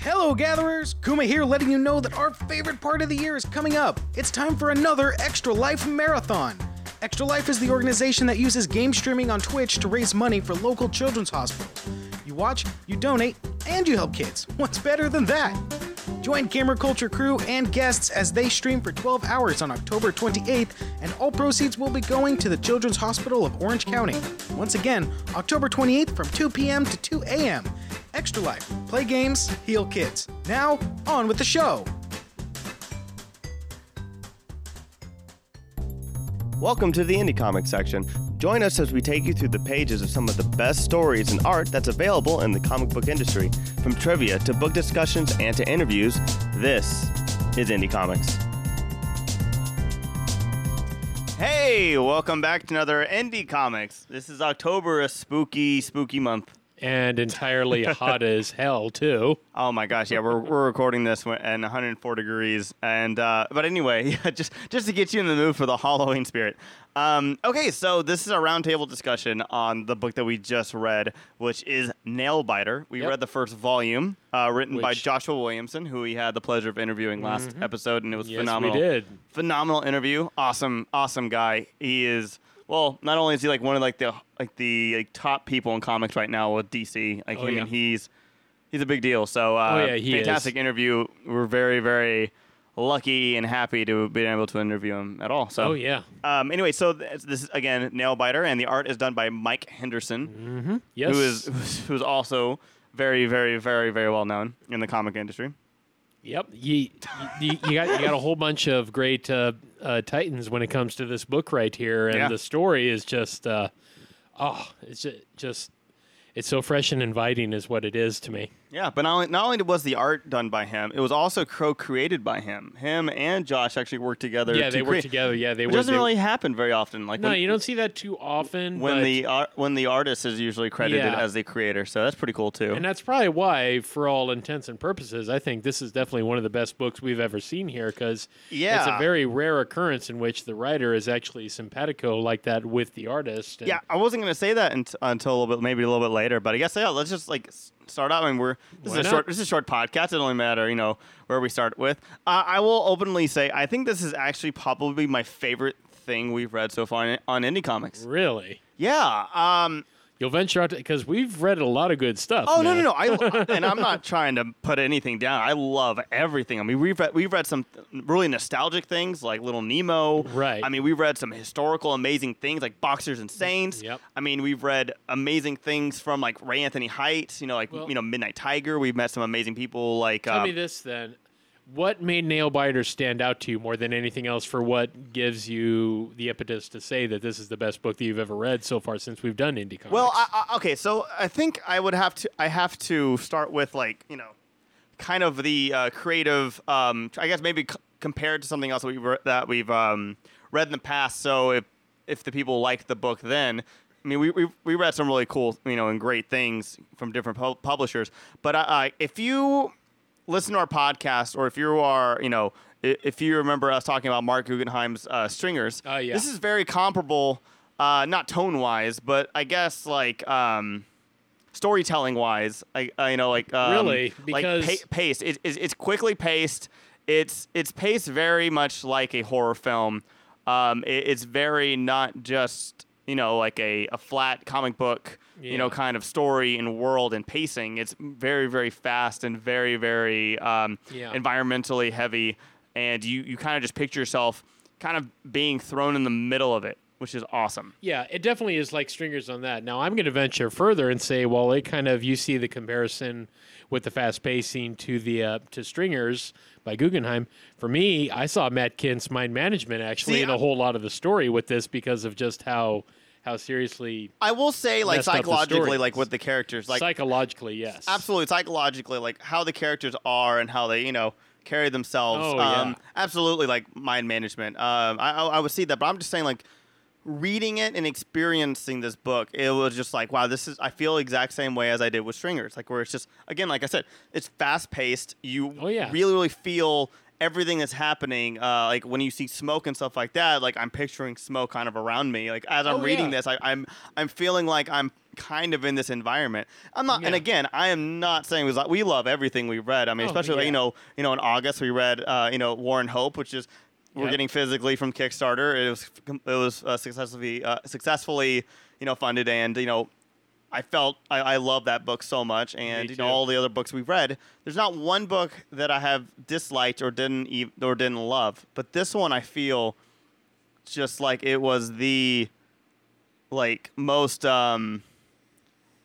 Hello, gatherers! Kuma here, letting you know that our favorite part of the year is coming up. It's time for another Extra Life Marathon. Extra Life is the organization that uses game streaming on Twitch to raise money for local children's hospitals. You watch, you donate, and you help kids. What's better than that? Join Gamer Culture crew and guests as they stream for 12 hours on October 28th, and all proceeds will be going to the Children's Hospital of Orange County. Once again, October 28th from 2 p.m. to 2 a.m. Extra Life. Play games, heal kids. Now, on with the show. Welcome to the Indie Comics section. Join us as we take you through the pages of some of the best stories and art that's available in the comic book industry. From trivia to book discussions and to interviews, this is Indie Comics. Hey, welcome back to another Indie Comics. This is October, a spooky, spooky month. And entirely hot as hell too. Oh my gosh, yeah, we're, we're recording this at 104 degrees, and uh, but anyway, yeah, just just to get you in the mood for the Halloween spirit. Um, okay, so this is a roundtable discussion on the book that we just read, which is Nailbiter. We Yep. read the first volume, uh, written by Joshua Williamson, who we had the pleasure of interviewing last episode, and it was Mm-hmm. Yes, phenomenal we did. phenomenal interview. Awesome, awesome guy. He is well. Not only is he like one of like the like the like, top people in comics right now with DC. Like Oh, I mean, yeah. he's he's a big deal. So uh, Oh, yeah, he fantastic is. interview. We're very very lucky and happy to be able to interview him at all. So Oh yeah. Um, anyway, so th- this is again Nailbiter, and the art is done by Mike Henderson, mm-hmm. Yes. who is who's also very very very very well known in the comic industry. Yep. You, you, you got you got a whole bunch of great uh, uh, titans when it comes to this book right here, and Yeah. the story is just uh, oh, it's just, just it's so fresh and inviting, is what it is to me. Yeah, but not only, not only was the art done by him, it was also co-created by him. Him and Josh actually worked together. Yeah, to they worked together. Yeah, they It doesn't they- really happen very often. Like No, when, you don't see that too often. when the when the artist is usually credited Yeah. as the creator. So that's pretty cool too. And that's probably why, for all intents and purposes, I think this is definitely one of the best books we've ever seen here because it's a very rare occurrence in which the writer is actually simpatico like that with the artist. And yeah, I wasn't gonna say that unt- until a little bit, maybe a little bit later. But I guess yeah, let's just like start out. I mean, we're this Why is a not? short, this is a short podcast. It only matter, you know, where we start with. Uh, I will openly say I think this is actually probably my favorite thing we've read so far in, on indie comics. Really? Yeah. Um, You'll venture out because we've read a lot of good stuff. Oh no no no! I and I'm not trying to put anything down. I love everything. I mean, we've read, we've read some really nostalgic things like Little Nemo. Right. I mean, we've read some historical amazing things like Boxers and Saints. Yep. I mean, we've read amazing things from like Ray Anthony Heights. You know, like Well- you know Midnight Tiger. We've met some amazing people like. Tell uh, me this then. What made nail Nailbiter stand out to you more than anything else for what gives you the impetus to say that this is the best book that you've ever read so far since we've done indie comics? Well, I, I, okay, so I think I would have to. I have to start with like you know, kind of the uh, creative. Um, I guess maybe c- compared to something else that we've that we've um, read in the past. So if if the people liked the book then. I mean, we, we, we read some really cool, you know, and great things from different pu- publishers. But uh, if you listen to our podcast, or if you are, you know, if you remember us talking about Marc Guggenheim's uh, Stringers, Oh, yeah. this is very comparable, uh, not tone wise, but I guess like um, storytelling wise. I, I you know like um, Really? like Because- pa- paced. It, it's, it's quickly paced. It's it's paced very much like a horror film. Um, it, it's very not just you know like a, a flat comic book you know kind of story and world and pacing. It's very very fast and very very um, Yeah. environmentally heavy, and you you kind of just picture yourself kind of being thrown in the middle of it, which is awesome. Yeah, it definitely is like stringers on that. Now I'm going to venture further and say, well, it kind of you see the comparison with the fast pacing to the uh, to stringers by Guggenheim. For me, I saw Matt Kindt's mind management actually See, in I- a whole lot of the story with this because of just how how seriously I will say, like Messed up the psychologically, story. like with the characters, like psychologically, yes, absolutely psychologically, like how the characters are and how they, you know, carry themselves. Oh, um, yeah. Absolutely, like mind management. Um, I, I, I would see that, but I'm just saying, like reading it and experiencing this book, it was just like, wow, this is. I feel the exact same way as I did with Stringers, like where it's just again, like I said, it's fast paced. You Oh, yeah. really, really feel everything that's happening. Uh, like when you see smoke and stuff like that, like I'm picturing smoke kind of around me. Like as I'm Oh, reading yeah. this, I, I'm I'm feeling like I'm kind of in this environment. I'm not, and again, I am not saying we we love everything we read. I mean, Oh, especially like, yeah. you know, you know, in August we read, uh, you know, War and Hope, which is we're Yep. getting physically from Kickstarter. It was it was uh, successfully uh, successfully you know funded, and you know, I felt I, I love that book so much, and you know all the other books we've read. There's not one book that I have disliked or didn't ev- or didn't love, but this one I feel just like it was the like most um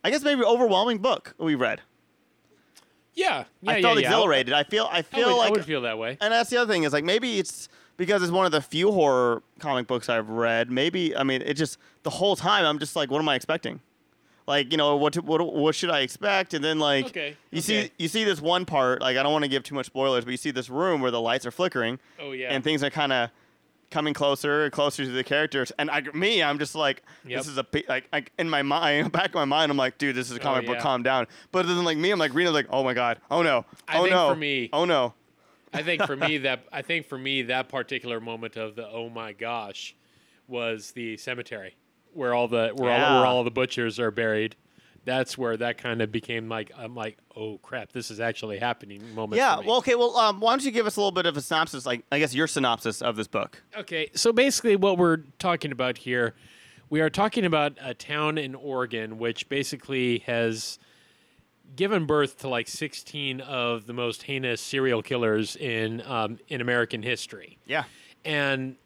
I guess maybe overwhelming book we read. Yeah, yeah, I felt yeah. exhilarated. I feel I I feel would, like I would feel that way. and that's the other thing is like maybe it's because it's one of the few horror comic books I've read. Maybe I mean it just the whole time I'm just like, what am I expecting? Like you know what to, what what should I expect? And then like Okay, you okay. see you see this one part like I don't want to give too much spoilers, but you see this room where the lights are flickering Oh yeah. and things are kind of coming closer and closer to the characters. And I, me, I'm just like, Yep. this is a like, like in my mind, back of my mind, I'm like, dude, this is a oh, comic book. Oh, yeah. Calm down. But then like me, I'm like reading, like, oh my god, oh no, I oh think no, for me- oh no. I think for me that I think for me that particular moment of the oh my gosh was the cemetery where all the where all where all the butchers are buried. That's where that kind of became like I'm like oh crap this is actually happening moment. Yeah. Well, okay. Well, um, why don't you give us a little bit of a synopsis? Like, I guess your synopsis of this book. Okay, so basically, what we're talking about here, we are talking about a town in Oregon which basically has given birth to like 16 of the most heinous serial killers in um, in American history. Yeah. and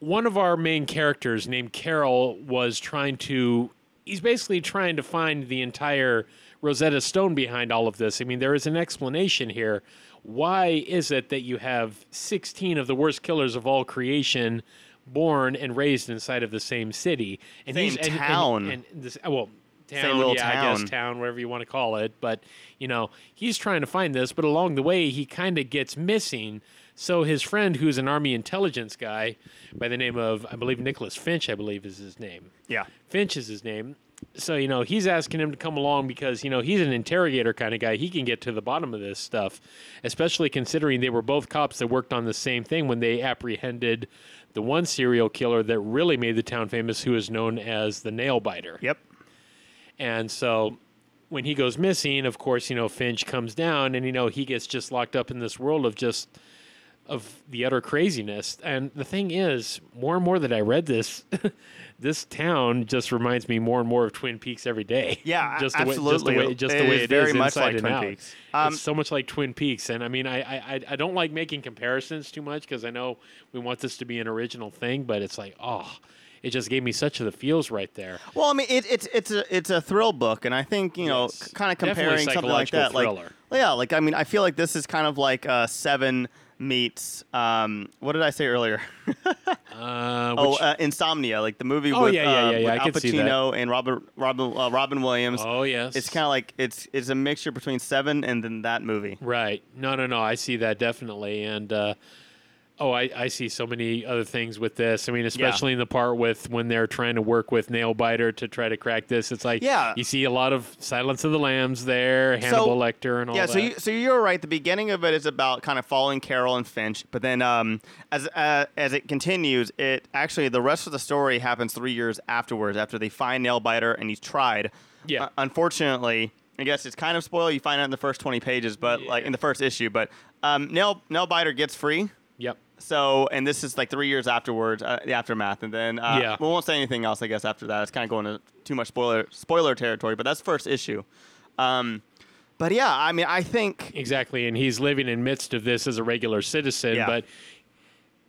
one of our main characters named Carroll was trying to he's basically trying to find the entire Rosetta Stone behind all of this. I mean, there is an explanation here. Why is it that you have 16 of the worst killers of all creation born and raised inside of the same city? And Same and- and- town. And, this, uh, well, town, little yeah, I town. guess town, whatever you want to call it. But you know, he's trying to find this, but along the way, he kind of gets missing. So his friend, who's an army intelligence guy by the name of, I believe Nicholas Finch, I believe is his name. Yeah. Finch is his name. So you know, he's asking him to come along because you know he's an interrogator kind of guy. He can get to the bottom of this stuff, especially considering they were both cops that worked on the same thing when they apprehended the one serial killer that really made the town famous, who is known as the Nail Biter. Yep. And so when he goes missing, of course, you know, Finch comes down and, you know, he gets just locked up in this world of just of the utter craziness. And the thing is, more and more that I read this, this town just reminds me more and more of Twin Peaks every day. Yeah, just the way, just the absolutely. way, just It the way is it very is much like and Twin out. Peaks. Um, it's so much like Twin Peaks, and I mean, I I, I- don't like making comparisons too much because I know we want this to be an original thing, but it's like, oh, it just gave me such of the feels right there. Well, I mean, it, it's it's a it's a thrill book, and I think you know, Yes. kind of comparing something like that, psychological like yeah, like I mean, I feel like this is kind of like uh, Seven meets um, what did I say earlier? Uh, oh, uh, Insomnia, like the movie Oh, with, yeah, yeah, uh, yeah, yeah, with I Al could see that. Pacino and Robert Robin uh, Robin Williams. oh yes, It's kind of like it's it's a mixture between Seven and then that movie. Right. No, no, no. I see that definitely. And uh, oh, I, I see so many other things with this. I mean, especially in the part with when they're trying to work with Nailbiter to try to crack this. It's like Yeah. you see a lot of Silence of the Lambs there, Hannibal Lecter, and all yeah, that. Yeah, so you, so you're right. The beginning of it is about kind of following Carroll and Finch, but then um, as uh, as it continues, it actually the rest of the story happens three years afterwards. After they find Nailbiter and he's tried. Yeah. Uh, unfortunately, I guess it's kind of spoiled. You find out in the first 20 pages, but like in the first issue, but um, Nail Nailbiter gets free. yep. So, and this is like three years afterwards, uh, the aftermath, and then uh, Yeah. we won't say anything else. I guess after that, it's kind of going to too much spoiler spoiler territory. But that's first issue. Um, but yeah, I mean, I think Exactly. And he's living in midst of this as a regular citizen, Yeah. but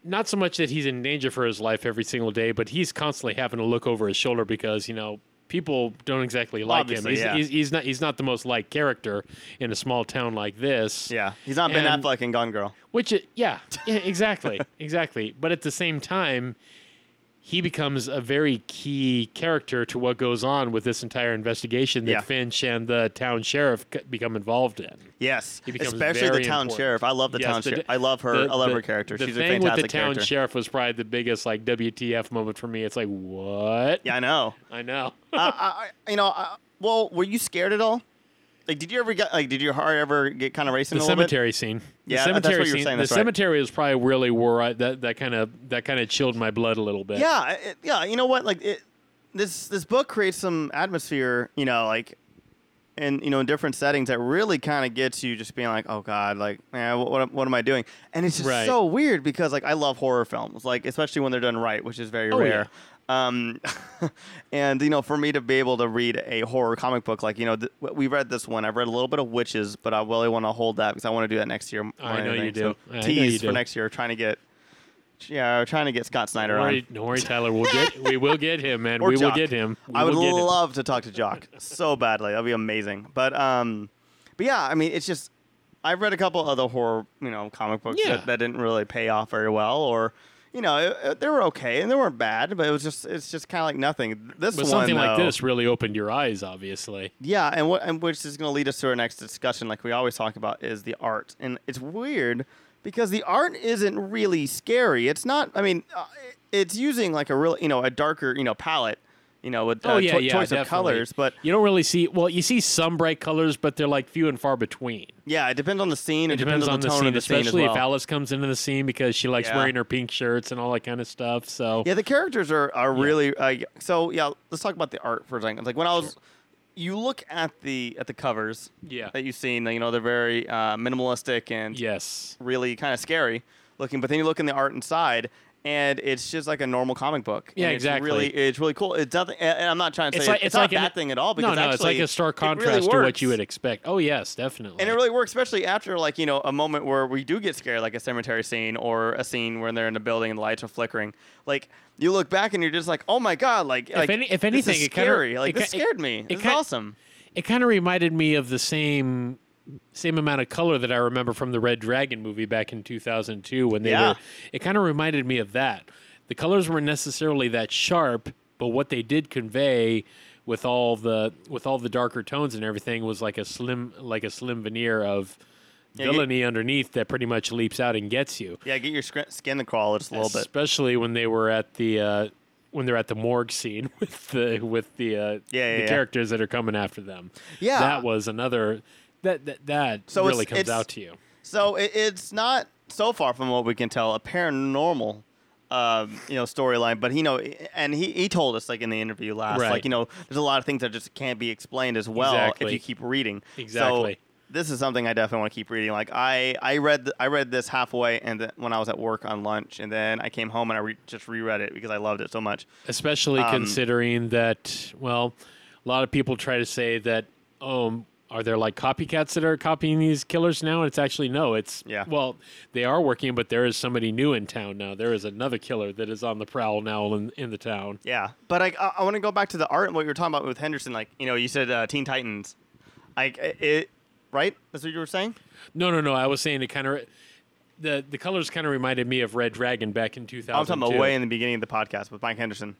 not so much that he's in danger for his life every single day, but he's constantly having to look over his shoulder because, you know, people don't exactly like Obviously, him. He's, yeah. he's, he's not he's not the most liked character in a small town like this. yeah, he's not Ben And- Affleck in Gone Girl. Which, it, yeah, yeah, exactly, exactly. But at the same time, he becomes a very key character to what goes on with this entire investigation that Yeah. Finch and the town sheriff become involved in. Yes, especially the town important. sheriff. I love the Yes, town the- sheriff. I love her. the- I love the- her character. The She's a thing with the town character. sheriff was probably the biggest like WTF moment for me. It's like what? yeah, I know. I know. uh, I, I- you know, uh, well, were you scared at all? Like, did you ever get like, did your heart ever get kind of racing the a little bit? cemetery scene. The Yeah, that's cemetery what you were scene. saying, The right. cemetery was probably really where I, that that kind of that kind of chilled my blood a little bit. Yeah, it, yeah. You know what? Like it, this this book creates some atmosphere, you know, like in you know in different settings that really kind of gets you just being like, oh god, like man, what what, what am I doing? And it's just Right. so weird because like I love horror films, like especially when they're done right, which is very Oh, rare. Um, and you know, for me to be able to read a horror comic book, like you know, th- we read this one. I've read a little bit of Wytches, but I really want to hold that because I want to do that next year. I know you do. So I know tease for next year, trying to get. Yeah, trying to get Scott Snyder Don't on. don't worry, Tyler. We'll get we will get him, man. Or we Jock. will get him. We I would get him. love to talk to Jock so badly. That'd be amazing. But um, but yeah, I mean, it's just I've read a couple other horror, you know, comic books Yeah. that, that didn't really pay off very well, or you know, they were okay and they weren't bad, but it was just it's just kind of like nothing. This But one, something like this really opened your eyes, obviously. yeah, and what and which is going to lead us to our next discussion, like we always talk about, is the art, and it's weird because the art isn't really scary. It's not. I mean, uh, it's using like a real, you know, a darker, you know, palette, you know, with uh, oh yeah, cho- yeah, choice definitely. of colors, but you don't really see. Well, you see some bright colors, but they're like few and far between. yeah, it depends on the scene. It, It depends on the tone scene, of the scene especially well. if Alice comes into the scene because she likes Yeah. wearing her pink shirts and all that kind of stuff. So Yeah, the characters are are really uh, so. Yeah, let's talk about the art for a second. Like when I was, you look at the at the covers yeah, that you've seen. You know, they're very uh, minimalistic and yes, really kind of scary looking. But then you look in the art inside, and it's just like a normal comic book. Yeah, And it's exactly. Really, it's really cool. It's nothing. And I'm not trying to say It's like- it's, it's not like a an- bad thing at all. no, Because no, it's like a stark it really contrast to what you would expect. Oh yes, definitely. And it really works, especially after like you know a moment where we do get scared, like a cemetery scene or a scene where they're in a building and the lights are flickering. Like you look back and you're just like, oh my god, like like any- if this anything, is it kinda- scary. like it this scared me. it This is ki- awesome. it kind of reminded me of the same same amount of color that I remember from the Red Dragon movie back in 2002 when they Yeah. were it kind of reminded me of that. The colors weren't necessarily that sharp, but what they did convey with all the with all the darker tones and everything was like a slim like a slim veneer of Yeah, villainy underneath that pretty much leaps out and gets you. Yeah, get your skin to crawl just a little bit. Especially when they were at the uh, when they're at the morgue scene with the with the uh, Yeah, yeah, the characters that are coming after them. Yeah. that was another that that, that So really it's- comes it's- out to you. So it, it's not so far from what we can tell a paranormal, um, you know, storyline. But you know, and he, he told us like in the interview last, Right. like you know, there's a lot of things that just can't be explained as well Exactly. if you keep reading. Exactly. So this is something I definitely want to keep reading. Like I I read th- I read this halfway and then when I was at work on lunch, and then I came home and I re- just reread it because I loved it so much. Especially Um, considering that, well, a lot of people try to say that, um, are there like copycats that are copying these killers now? It's actually no. It's Yeah. Well, they are working, but there is somebody new in town now. There is another killer that is on the prowl now in, in the town. Yeah, but I I, I want to go back to the art and what you were talking about with Henderson. Like you know, you said uh, Teen Titans, like it, right? That's what you were saying. No, no, no. I was saying it kind of the the colors kind of reminded me of Red Dragon back in 2000. I'm talking about way in the beginning of the podcast with Mike Henderson.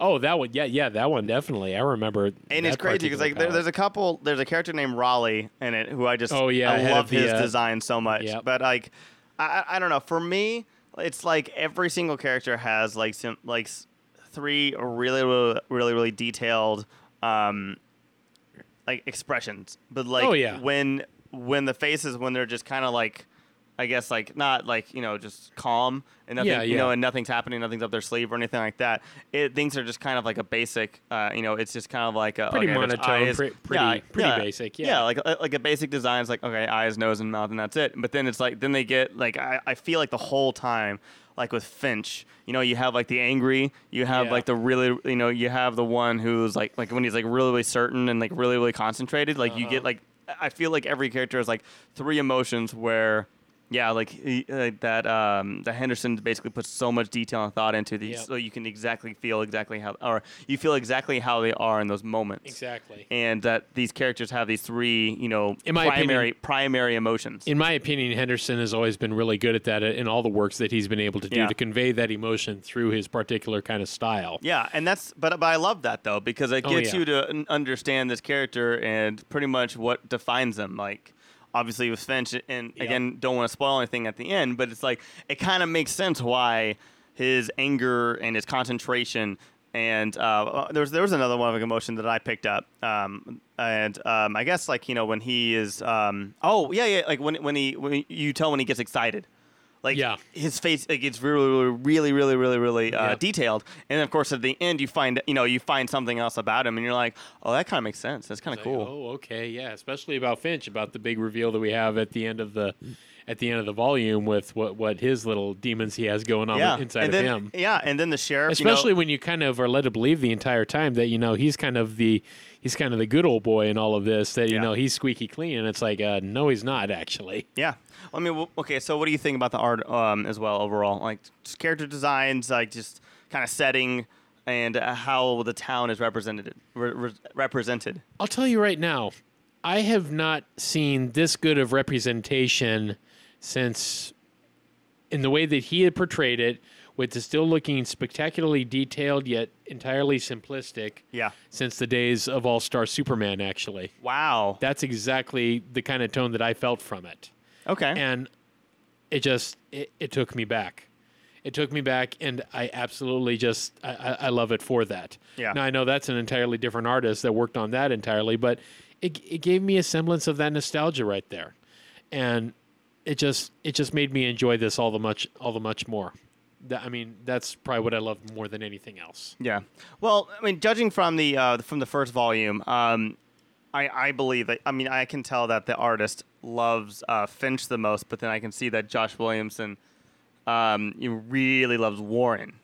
Oh, that one. Yeah, yeah, that one definitely. I remember. And it's crazy because like there, there's a couple, there's a character named Raleigh in it who I just Oh, yeah, I love the, his uh, design so much. Yep. But like I, I don't know. For me, it's like every single character has like some like three really really really really detailed um like expressions. But like Oh, yeah. when when the faces when they're just kind of like I guess like not like you know just calm and nothing Yeah, you know and nothing's happening, nothing's up their sleeve or anything like that. It things are just kind of like a basic, uh, you know, it's just kind of like a Pretty okay, monotone, eyes- pre- pretty- pretty basic, yeah. yeah, like uh, like a basic design is like okay, eyes, nose, and mouth, and that's it. But then it's like then they get like I, I feel like the whole time. Like with Finch, you know, you have like the angry, you have Yeah. like the really, you know, you have the one who's like, like when he's like really, really certain and like really, really concentrated. Like you Uh-huh. get like, I feel like every character has like three emotions where yeah, like, he, like that. Um, the Henderson basically puts so much detail and thought into these, Yep. so you can exactly feel exactly how, or you feel exactly how they are in those moments. exactly. And that these characters have these three, you know, In my primary opinion- primary emotions. In my opinion, Henderson has always been really good at that in all the works that he's been able to do Yeah. to convey that emotion through his particular kind of style. yeah, and that's but but I love that though because it Oh, gets yeah. you to un- understand this character and pretty much what defines them. Like obviously with Finch, and Yep. again, don't want to spoil anything at the end, but it's like it kind of makes sense why his anger and his concentration. And uh, there was there was another one of emotion that I picked up, um, and um, I guess like you know when he is, um, oh yeah yeah like when when he when you tell when he gets excited, Like Yeah. his face, like it's really, really, really, really, really uh, Yeah. detailed. And then of course at the end, you find you know you find something else about him, and you're like, oh, that kind of makes sense. That's kind of Like, cool. oh, okay, yeah. Especially about Finch, about the big reveal that we have at the end of the at the end of the volume with what what his little demons he has going on yeah, inside and of then, him. Yeah, and then the sheriff, Especially you know, when you kind of are led to believe the entire time that you know he's kind of the he's kind of the good old boy in all of this. That you Yeah. know he's squeaky clean, and it's like, uh, no, he's not actually. Yeah. I mean, w- okay. So, what do you think about the art um, as well overall? Like just character designs, like just kind of setting, and uh, how the town is represented. Re- re- represented. I'll tell you right now, I have not seen this good of representation since in the way that he had portrayed it, with the still looking spectacularly detailed yet entirely simplistic Yeah. since the days of All Star Superman, actually. Wow. That's exactly the kind of tone that I felt from it. Okay. And it just it, it took me back. It took me back, and I absolutely just I, I, I love it for that. Yeah. Now I know that's an entirely different artist that worked on that entirely, but it it gave me a semblance of that nostalgia right there, and it just it just made me enjoy this all the much all the much more. That, I mean, that's probably what I love more than anything else. Yeah. Well, I mean, judging from the uh, from the first volume, um, I I believe that I mean I can tell that the artist loves uh, Finch the most, but then I can see that Josh Williamson, um, he really loves Warren.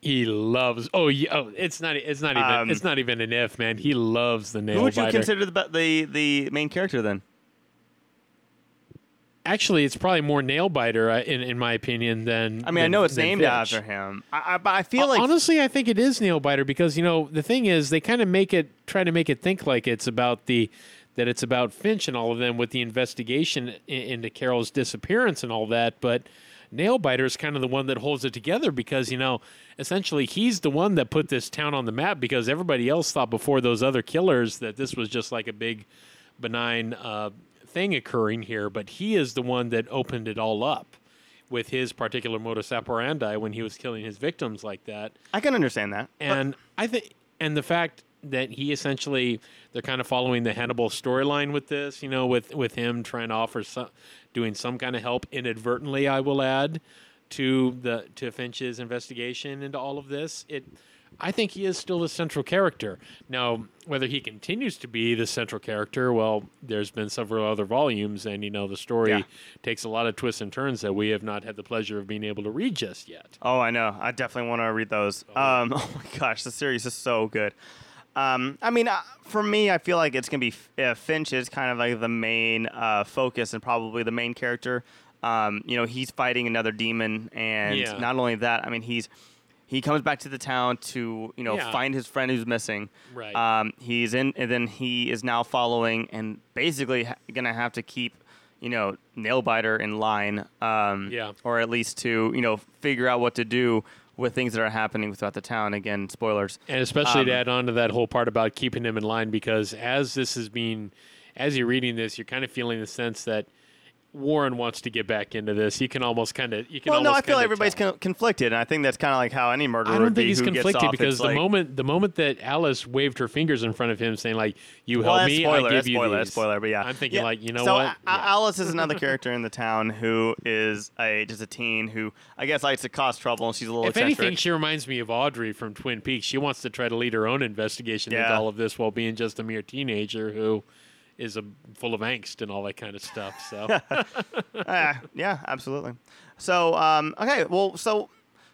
He loves. Oh yeah. Oh, it's not. It's not even. Um, it's not even an if, man. He loves the nail Who would you biter. consider the the the main character then? Actually, it's probably more nail biter uh, in in my opinion than. I mean, I know it's named Finch. after him. I, I, but I feel like honestly, I think it is nail biter because you know the thing is they kind of make it try to make it think like it's about the that it's about Finch and all of them with the investigation into Carroll's disappearance and all that, but. Nailbiter is kind of the one that holds it together because you know essentially he's the one that put this town on the map because everybody else thought before those other killers that this was just like a big benign uh, thing occurring here, but he is the one that opened it all up with his particular modus operandi when he was killing his victims like that. I can understand that. but- And I think, and the fact that he essentially they're kind of following the Hannibal storyline with this, you know, with with him trying to offer some, doing some kind of help inadvertently, I will add to the to Finch's investigation into all of this. It, I think he is still the central character. Now, whether he continues to be the central character, well, there's been several other volumes, and you know the story Yeah. takes a lot of twists and turns that we have not had the pleasure of being able to read just yet. Oh, I know. I definitely want to read those. Um, oh my gosh, the series is so good. Um, I mean, uh, for me, I feel like it's gonna be F- uh, Finch is kind of like the main uh, focus and probably the main character. Um, you know, he's fighting another demon, and Yeah. not only that, I mean, he's he comes back to the town to you know Yeah. find his friend who's missing. Right. Um, he's in, and then he is now following, and basically ha- gonna have to keep, you know, Nailbiter in line. Um, Yeah. Or at least to you know figure out what to do with things that are happening throughout the town. Again, spoilers. And especially to Um, add on to that whole part about keeping him in line, because as this is being, as you're reading this, you're kind of feeling the sense that Warren wants to get back into this. You can almost kind of, you can. Well, no, I feel kinda everybody's con- conflicted, and I think that's kind of like how any murderer I don't think he's conflicted off. because the like- moment the moment that Alice waved her fingers in front of him, saying like, "You Well, help me, spoiler. I give you spoiler. these." Spoiler. But yeah, I'm thinking Yeah. like, you know so what? Yeah. Alice is another character in the town who is a just a teen who I guess likes to cause trouble, and she's a little If eccentric. anything, she reminds me of Audrey from Twin Peaks. She wants to try to lead her own investigation into all of this while being just a mere teenager who is a, full of angst and all that kind of stuff. So. Ah, yeah, absolutely. So, um, okay, well, so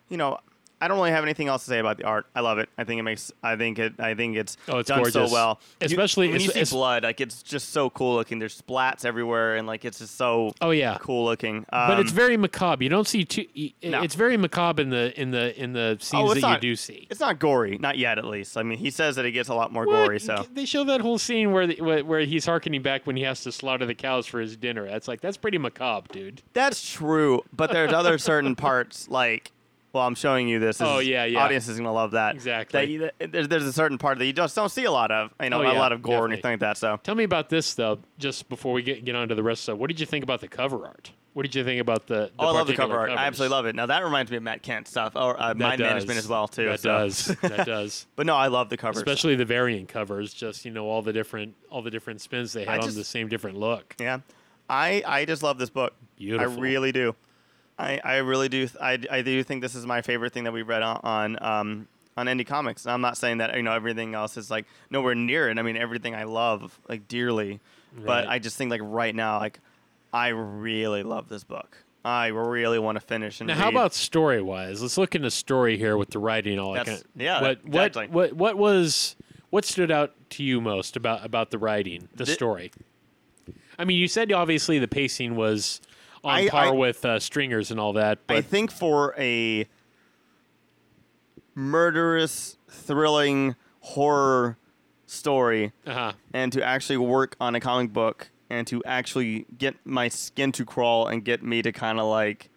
you know, I don't really have anything else to say about the art. I love it. I think it makes. I think it. I think it's, Oh, it's done gorgeous. so well. You- Especially- when you see es- blood, like it's just so cool looking. There's splats everywhere, and like it's just so Oh yeah. cool looking. but it's Um, very macabre. You don't see too. y- No. It's very macabre in the in the in the scenes Oh, that not- you do see. It's not gory, not yet, at least. I mean, he says that it gets a lot more What? gory. So they show that whole scene where, the, where where he's harkening back when he has to slaughter the cows for his dinner. That's like that's pretty macabre, dude. that's true. But there's other certain parts, like, well, I'm showing you this. This Oh, yeah, yeah. Audience is gonna love that. Exactly. That you, that- there's, there's a certain part that you just don't see a lot of. You know, Oh, yeah, a lot of gore or definitely. anything like that. So Tell me about this though, just before we get get on to the rest of. What did you think about the cover art? What did you think about the? the Oh, I love the cover art. I absolutely love it. Now that reminds me of Matt Kent stuff, or uh, mind does. management as well too. That so. does. That does. but no, I love the covers. Especially the variant covers. Just you know all the different all the different spins they had on the same different look. yeah, I I just love this book. Beautiful. I really do. I, I really do th- I, I do think this is my favorite thing that we've read on on um on indie comics. And I'm not saying that you know everything else is like nowhere near it. I mean everything I love like dearly, but I just think like right now like I really love this book. I really want to finish and Now, how about story wise? Let's look into story here with the writing all that. Kind yeah, What exactly. what what what was what stood out to you most about about the writing, the Thi- story? I mean, you said obviously the pacing was on I- par I- with uh, stringers and all that, But. I think for a murderous, thrilling horror story, uh-huh. and to actually work on a comic book and to actually get my skin to crawl and get me to kind of like,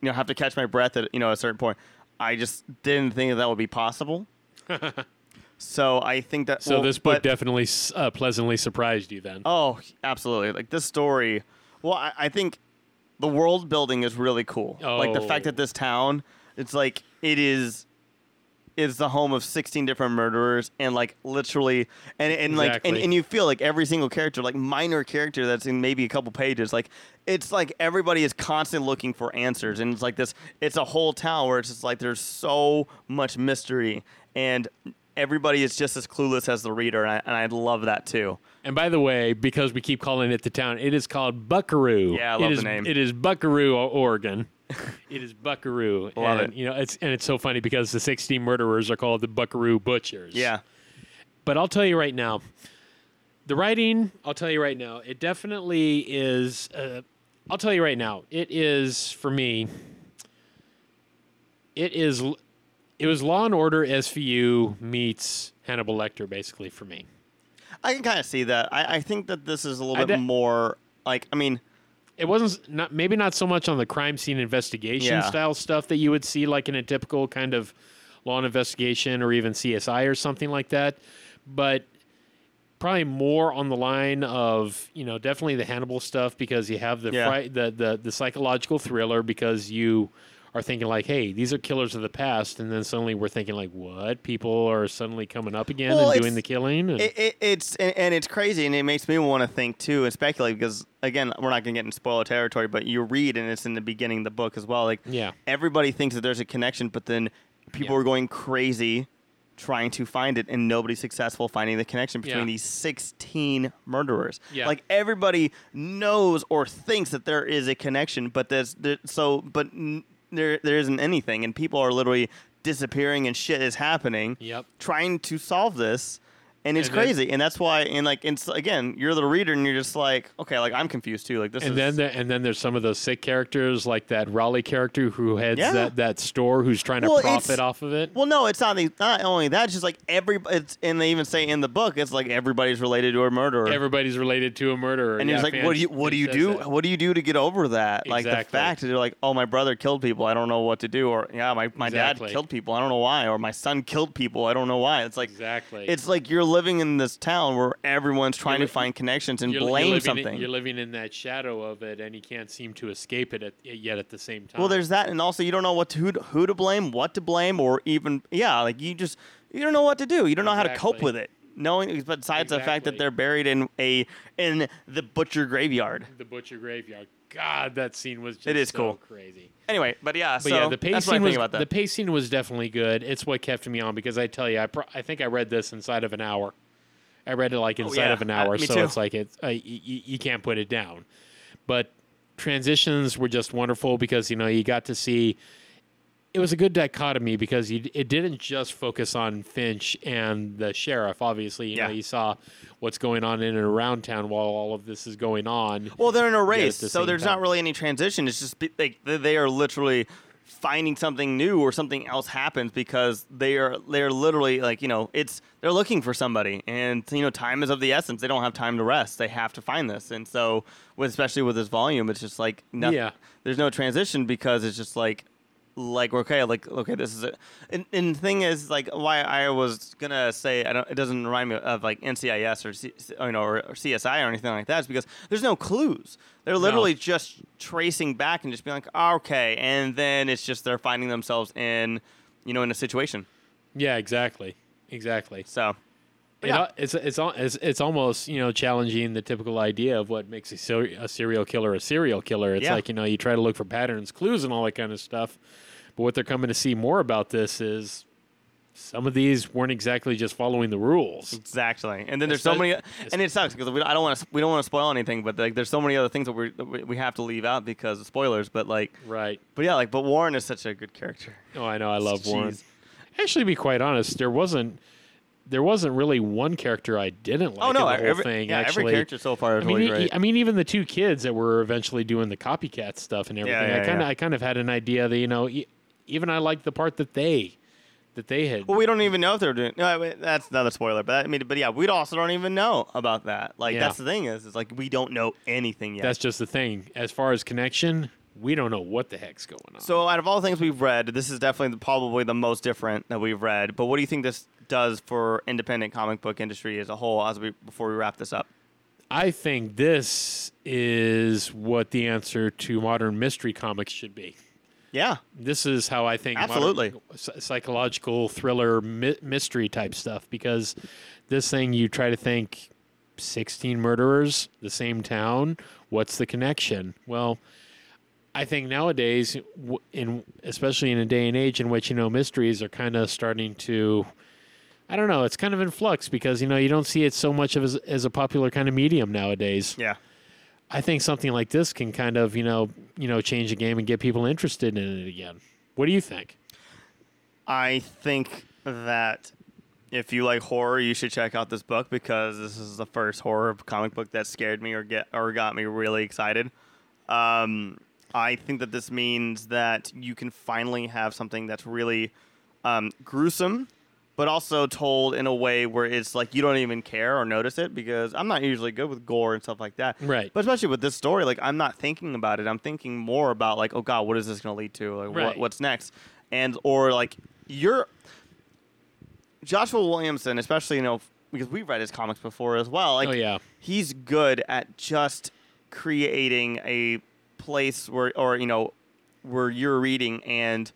you know, have to catch my breath at you know a certain point. I just didn't think that, that would be possible. so I think that. so well, this book but- definitely uh, pleasantly surprised you then. Oh, absolutely! Like this story. Well, I, I think the world building is really cool. Like the fact Oh. that this town, it's like it is, is the home of sixteen different murderers, and like literally, and and like and, and you feel like every single character, like minor character that's in maybe a couple pages, like it's like everybody is constantly looking for answers, and it's like this. It's a whole town where it's just like there's so much mystery, and everybody is just as clueless as the reader, and I, and I love that too. And by the way, because we keep calling it the town, it is called Buckaroo. Yeah, I It love the is- name. It is Buckaroo, Oregon. it is Buckaroo. Love and, it. You know, it's and it's so funny because the 16 murderers are called the Buckaroo Butchers. Yeah. But I'll tell you right now, the writing, I'll tell you right now, it definitely is. Uh, I'll tell you right now, it is for me. It is. It was Law and Order SVU meets Hannibal Lecter, basically for me. I can kind of see that. I, I think that this is a little I bit de- more like I mean, It wasn't not maybe not so much on the crime scene investigation Yeah. style stuff that you would see like in a typical kind of law and investigation or even CSI or something like that, but probably more on the line of you know definitely the Hannibal stuff because you have the Yeah. fri- the, the the psychological thriller because you are thinking like hey these are killers of the past and then suddenly we're thinking like what people are suddenly coming up again Well, and doing the killing and, it, it, it's and, and it's crazy, and it makes me want to think too and speculate because again, we're not gonna get in spoiler territory, but you read and it's in the beginning of the book as well. Like Yeah. everybody thinks that there's a connection, but then people Yeah. are going crazy trying to find it, and nobody's successful finding the connection between Yeah. these 16 murderers. Yeah. Like everybody knows or thinks that there is a connection, but there's there, so but n- there there isn't anything, and people are literally disappearing and shit is happening. Yep. Trying to solve this. And it's And then- crazy, and that's why, and like, it's again, you're the reader, and you're just like, okay, like I'm confused too. Like this and is, then there, and then there's some of those sick characters like that Raleigh character who heads Yeah. that, that store who's trying to Well, profit off of it. Well, no, it's not. The, not only that. It's just like every. It's and they even say in the book, it's like everybody's related to a murderer. Everybody's related to a murderer. and yeah, he's like, what do you what do you do? that. What do you do to get over that? Like the fact that they're like, oh, my brother killed people. I don't know what to do. Or yeah, my, my Exactly. dad killed people. I don't know why. Or my son killed people. I don't know why. It's like Exactly. It's like you're living in this town where everyone's trying You're to find connections and You're, blame you're something. In, you're living in that shadow of it, and you can't seem to escape it at, yet at the same time. Well, there's that, and also you don't know what to, who to, who to blame, what to blame, or even yeah, like you just you don't know what to do. You don't know how to cope with it. Knowing besides the fact that they're buried in a in the butcher graveyard. the butcher graveyard. God, that scene was just It is so cool. crazy. Anyway, but yeah, But so yeah, the that's what pacing was about that. the pacing was definitely good. It's what kept me on because I tell you, I pro- I think I read this inside of an hour. I read it like inside Oh, yeah. of an Uh, hour, me so too. it's like it's uh, y- y- you can't put it down. But transitions were just wonderful because you know you got to see. It was a good dichotomy because you, it didn't just focus on Finch and the sheriff. Obviously, you Yeah. know you saw what's going on in and around town while all of this is going on. well, they're in a race, the so there's time. not really any transition. It's just like they, they are literally finding something new or something else happens because they are they're literally like you know it's they're looking for somebody and you know time is of the essence they don't have time to rest they have to find this and so with especially with this volume it's just like nothing, Yeah. there's no transition because it's just like like okay like okay this is it. And, and the thing is like why i was gonna say i don't it doesn't remind me of like ncis or C, you know or, or csi or anything like that is because there's no clues. They're literally just tracing back and just being like "Ah, okay and then it's just they're finding themselves in you know in a situation. Yeah, exactly, exactly. so Yeah. it's, it's it's it's almost you know challenging the typical idea of what makes a, ser- a serial killer a serial killer. It's Yeah. like you know you try to look for patterns, clues, and all that kind of stuff. But what they're coming to see more about this is some of these weren't exactly just following the rules. Exactly, and then there's so many, and it sucks because we, I don't want to, we don't want to spoil anything, but like there's so many other things that, we we have to leave out because of spoilers. But like, Right. but yeah, like, but Warren is such a good character. Oh, I know. I love Warren. Actually, to be quite honest, there wasn't there wasn't really one character I didn't oh, like oh no, in the whole every, thing. yeah, actually, every character so far I mean. I mean, even the two kids that were eventually doing the copycat stuff and everything. yeah, I kind of, yeah. I kind of had an idea that you know, even I liked the part that they, that they had. Well, we don't even know if they're doing. No, I mean, that's another spoiler. But I mean, but yeah, we also don't even know about that. Like Yeah. that's the thing is, is like we don't know anything yet. That's just the thing. As far as connection, we don't know what the heck's going on. so out of all the things we've read, this is definitely the, probably the most different that we've read. But what do you think this does for independent comic book industry as a whole? As we before we wrap this up. I think this is what the answer to modern mystery comics should be. Yeah, this is how I think Absolutely. psychological thriller my- mystery type stuff because this thing you try to think 16 murderers the same town what's the connection well I think nowadays in especially in a day and age in which you know mysteries are kind of starting to I don't know it's kind of in flux because you know you don't see it so much of as, as a popular kind of medium nowadays yeah. I think something like this can kind of, you know, you know, change the game and get people interested in it again. What do you think? I think that if you like horror, you should check out this book because this is the first horror comic book that scared me or get or got me really excited. Um, I think that this means that you can finally have something that's really um, gruesome, but also told in a way where it's like you don't even care or notice it because I'm not usually good with gore and stuff like that. Right. But especially with this story, like I'm not thinking about it. I'm thinking more about like, oh God, what is this going to lead to? Like, Right. what, what's next? And or like you're Joshua Williamson, especially you know because we've read his comics before as well. Like, oh yeah, he's good at just creating a place where or you know where you're reading and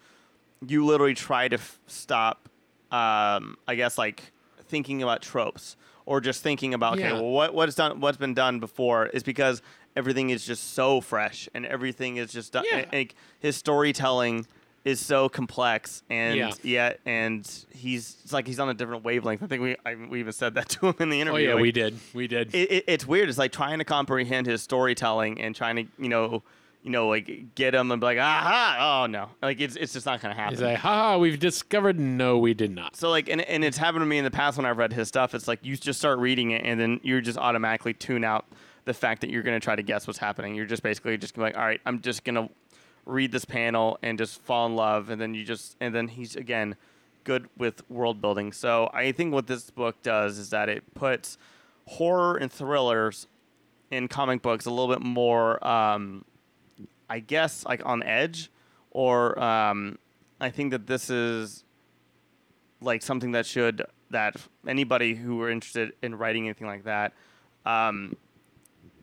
you literally try to f- stop um, i guess like thinking about tropes or just thinking about okay Yeah. well what what's done what's been done before is because everything is just so fresh and everything is just done Yeah. like his storytelling is so complex and Yeah. yet and he's it's like he's on a different wavelength i think we I, we even said that to him in the oh, interview. oh yeah, like, we did, we did. it, it, it's weird. It's like trying to comprehend his storytelling and trying to, you know, you know, like get him and be like, ah, aha, oh no, like it's it's just not gonna happen. He's like, haha, we've discovered. No, we did not. so like, and, and it's happened to me in the past when I've read his stuff. It's like you just start reading it and then you just automatically tune out the fact that you're gonna try to guess what's happening. You're just basically just gonna be like, all right, I'm just gonna read this panel and just fall in love, and then you just and then he's again good with world building. So I think what this book does is that it puts horror and thrillers in comic books a little bit more, um, I guess, like on edge, or um, I think that this is like something that should that anybody who are interested in writing anything like that, um,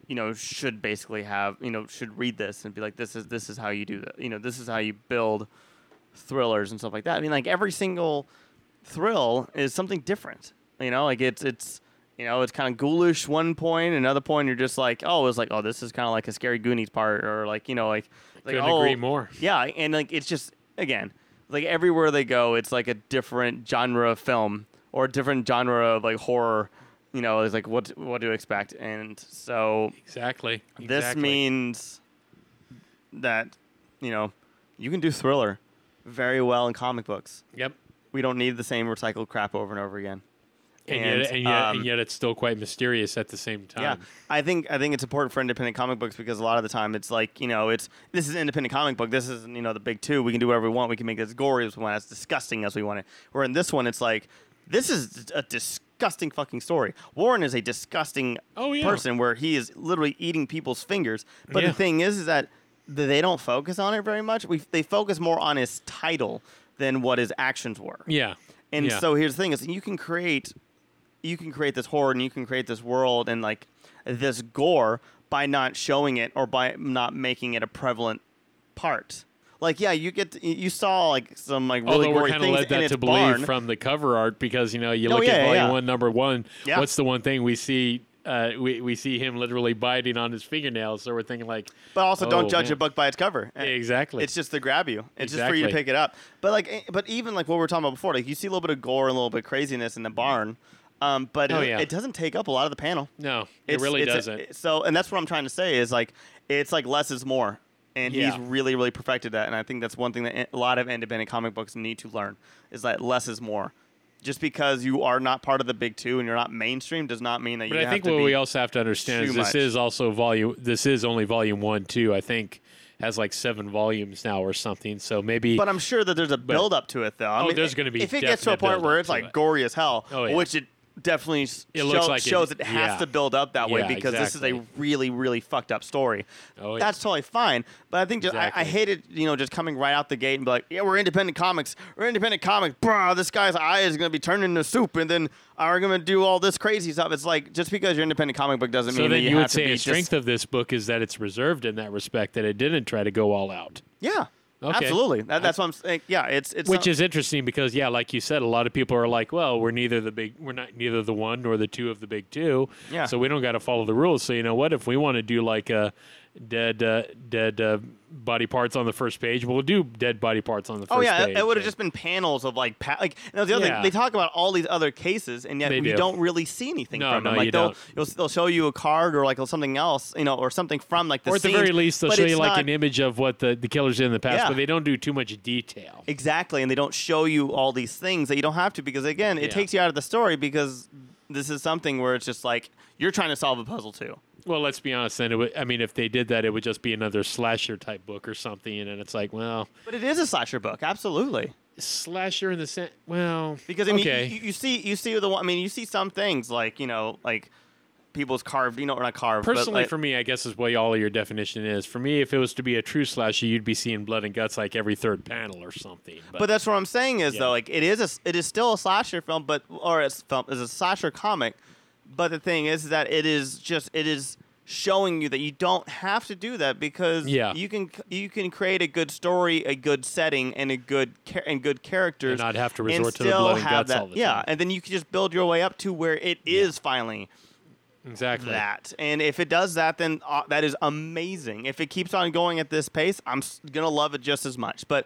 you know, should basically have you know should read this and be like, this is this is how you do that. You know, this is how you build thrillers and stuff like that. I mean, like every single thrill is something different. You know, like it's it's you know it's kind of ghoulish one point, another point you're just like, oh, it's like oh, this is kind of like a scary Goonies part, or like you know like like Couldn't oh, agree more. yeah, and like it's just again, like everywhere they go, it's like a different genre of film or a different genre of like horror. You know, it's like what what do you expect, and so Exactly. this exactly. means that you know you can do thriller very well in comic books. Yep. We don't need the same recycled crap over and over again. And, yet, and, yet, um, and yet, it's still quite mysterious at the same time. Yeah, I think I think it's important for independent comic books because a lot of the time it's like you know it's this is an independent comic book. This is you know the big two. We can do whatever we want. We can make it as gory as we want, as disgusting as we want it. Where in this one, it's like this is a disgusting fucking story. Warren is a disgusting Oh, yeah. person where he is literally eating people's fingers. But Yeah. the thing is, is that they don't focus on it very much. We they focus more on his title than what his actions were. Yeah. And yeah. so here's the thing: is you can create, you can create this horror and you can create this world and like this gore by not showing it or by not making it a prevalent part, like yeah, you get to- you saw like some like really Although we're kind of led that to believe barn. from the cover art because you know you Oh, look yeah, at volume yeah. one, number one. Yeah. What's the one thing we see? Uh, we we see him literally biting on his fingernails, so we're thinking like, but also, don't Oh, judge man. a book by its cover. exactly. It's just to grab you. It's just for you to pick it up. But like, eh, but even like what we were talking about before, like you see a little bit of gore and a little bit of craziness in the barn, um, but Oh, it, yeah. it doesn't take up a lot of the panel. no, it It's- really it's doesn't. so, and that's what I'm trying to say is like, it's like less is more, and Yeah. he's really, really perfected that. And I think that's one thing that a lot of independent comic books need to learn is that less is more. Just because you are not part of the big two and you're not mainstream does not mean that you. But I think to what we also have to understand is this much. is also volume. This is only volume one, too. I think has like seven volumes now or something. So maybe. but I'm sure that there's a build up to it, though. I Oh, mean, there's gonna be if it gets to a point where it's like gory as hell, Oh, yeah. which it definitely It show- like shows it, has yeah. to build up that way Yeah, because this is a really, really fucked up story. Oh, yeah. That's totally fine. But I think just, I, I hated, you know, just coming right out the gate and be like, yeah, we're independent comics. We're independent comics. Bro, this guy's eye is going to be turned into soup and then are going to do all this crazy stuff. It's like, just because you're independent comic book doesn't mean so mean then that you, you, would say a strength just, of this book is that it's reserved in that respect, that it didn't try to go all out. Yeah. Okay. Absolutely. That, that's what I'm saying. Yeah, it's it's Which not- is interesting because yeah, like you said, a lot of people are like, well, we're neither the big, we're not neither the one nor the two of the big two. Yeah. So we don't got to follow the rules. So you know what? If we want to do like a dead, uh, dead uh, body parts on the first page, but we'll do dead body parts on the oh, first Oh yeah, page. it, would have just been panels of like pa- like. The other Yeah. thing, they talk about all these other cases, and yet They we do. don't really see anything No, from them. no, Like you they'll, don't. They'll they'll show you a card or like something else, you know, or something from like the or at the very least, they'll show you like not- an image of what the, the killers did in the past, Yeah. but they don't do too much detail. Exactly, and they don't show you all these things that you don't have to because again, it Yeah. takes you out of the story because this is something where it's just like you're trying to solve a puzzle too. Well, let's be honest. Then, it would, I mean, if they did that, it would just be another slasher type book or something, and it's like, well, But it is a slasher book, absolutely. slasher in the sense. Well, Because I mean, okay. you, you see, you see the one. I mean, you see some things like you know, like people's carved, you know, or not carved. but, Personally, like- for me, I guess is what all of your definition is. For me, if it was to be a true slasher, you'd be seeing blood and guts like every third panel or something. But, But that's what I'm saying is Yeah. though, like it is a, it is still a slasher film, but or it's film is a slasher comic. But the thing is that it is just it is showing you that you don't have to do that because Yeah. you can you can create a good story, a good setting, and a good char- and good characters, And not have to resort to the blood and guts that, all the yeah, time. and then you can just build your way up to where it is finally exactly. that. And if it does that, then uh, that is amazing. If it keeps on going at this pace, I'm s- gonna love it just as much. But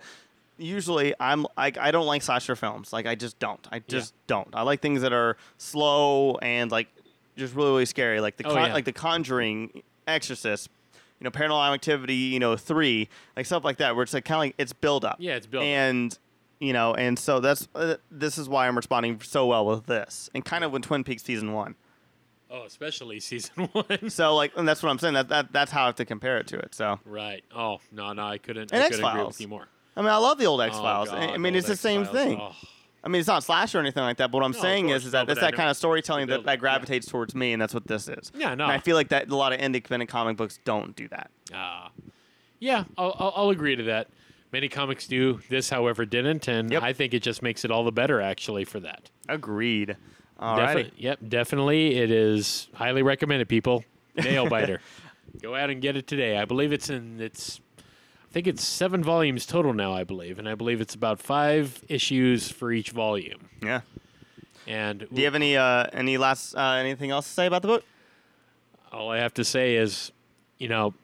usually, I'm like I don't like slasher films. Like I just don't. I just don't. I like things that are slow and like just really really scary. Like the Oh, con- yeah. like the Conjuring, Exorcist. You know, Paranormal Activity. You know, three like stuff like that, where it's like kind of like it's build up. Yeah, it's build up. And you know, and so that's uh, this is why I'm responding so well with this, and kind of with Twin Peaks season one. Oh, especially season one. So like, and that's what I'm saying. That, that that's how I have to compare it to it. So right. Oh no, no, I couldn't. And I couldn't agree with you more. I mean, I love the old X Oh, Files. God, I mean, it's the same X-Files. thing. Oh. I mean, it's not slash or anything like that. But what I'm No, saying is, is that but it's that kind of storytelling that, that gravitates towards me, and that's what this is. Yeah, no. And I feel like that a lot of independent comic books don't do that. Ah, yeah, I'll, I'll, I'll agree to that. Many comics do. This, however, didn't, and Yep. I think it just makes it all the better actually for that. Agreed. All Defi- right. Yep, definitely. It is highly recommended, people. Nail biter. Go out and get it today. I believe it's in it's I think it's seven volumes total now, I believe. And I believe it's about five issues for each volume. Yeah. And Do you have any uh any last uh, anything else to say about the book? all I have to say is, you know,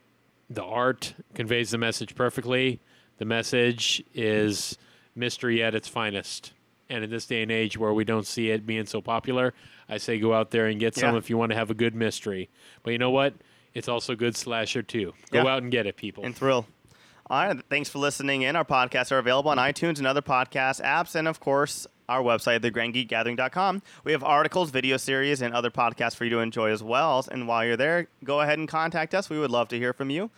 the art conveys the message perfectly. The message is mystery at its finest. And in this day and age where we don't see it being so popular, I say go out there and get some Yeah. if you want to have a good mystery. But you know what? It's also good slasher too. Go Yeah. out and get it, people. And thrill. All right. Thanks for listening in. Our podcasts are available on iTunes and other podcast apps, and of course, our website, thegrandgeekgathering.com. We have articles, video series, and other podcasts for you to enjoy as well. And while you're there, go ahead and contact us. We would love to hear from you.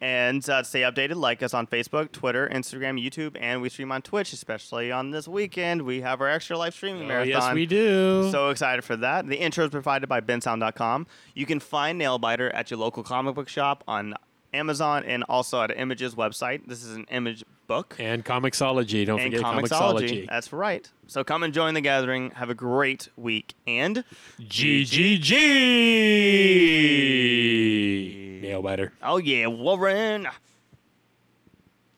And uh, stay updated. Like us on Facebook, Twitter, Instagram, YouTube, and we stream on Twitch, especially on this weekend. We have our extra live streaming Oh, marathon. yes, we do. So excited for that. The intro is provided by bensound.com. You can find Nailbiter at your local comic book shop on Amazon and also at Images website. This is an image book. and Comixology. Don't and forget Comixology. Comicsology. That's right. So come and join the gathering. Have a great week. And GGG. Nailbiter. oh yeah, Warren.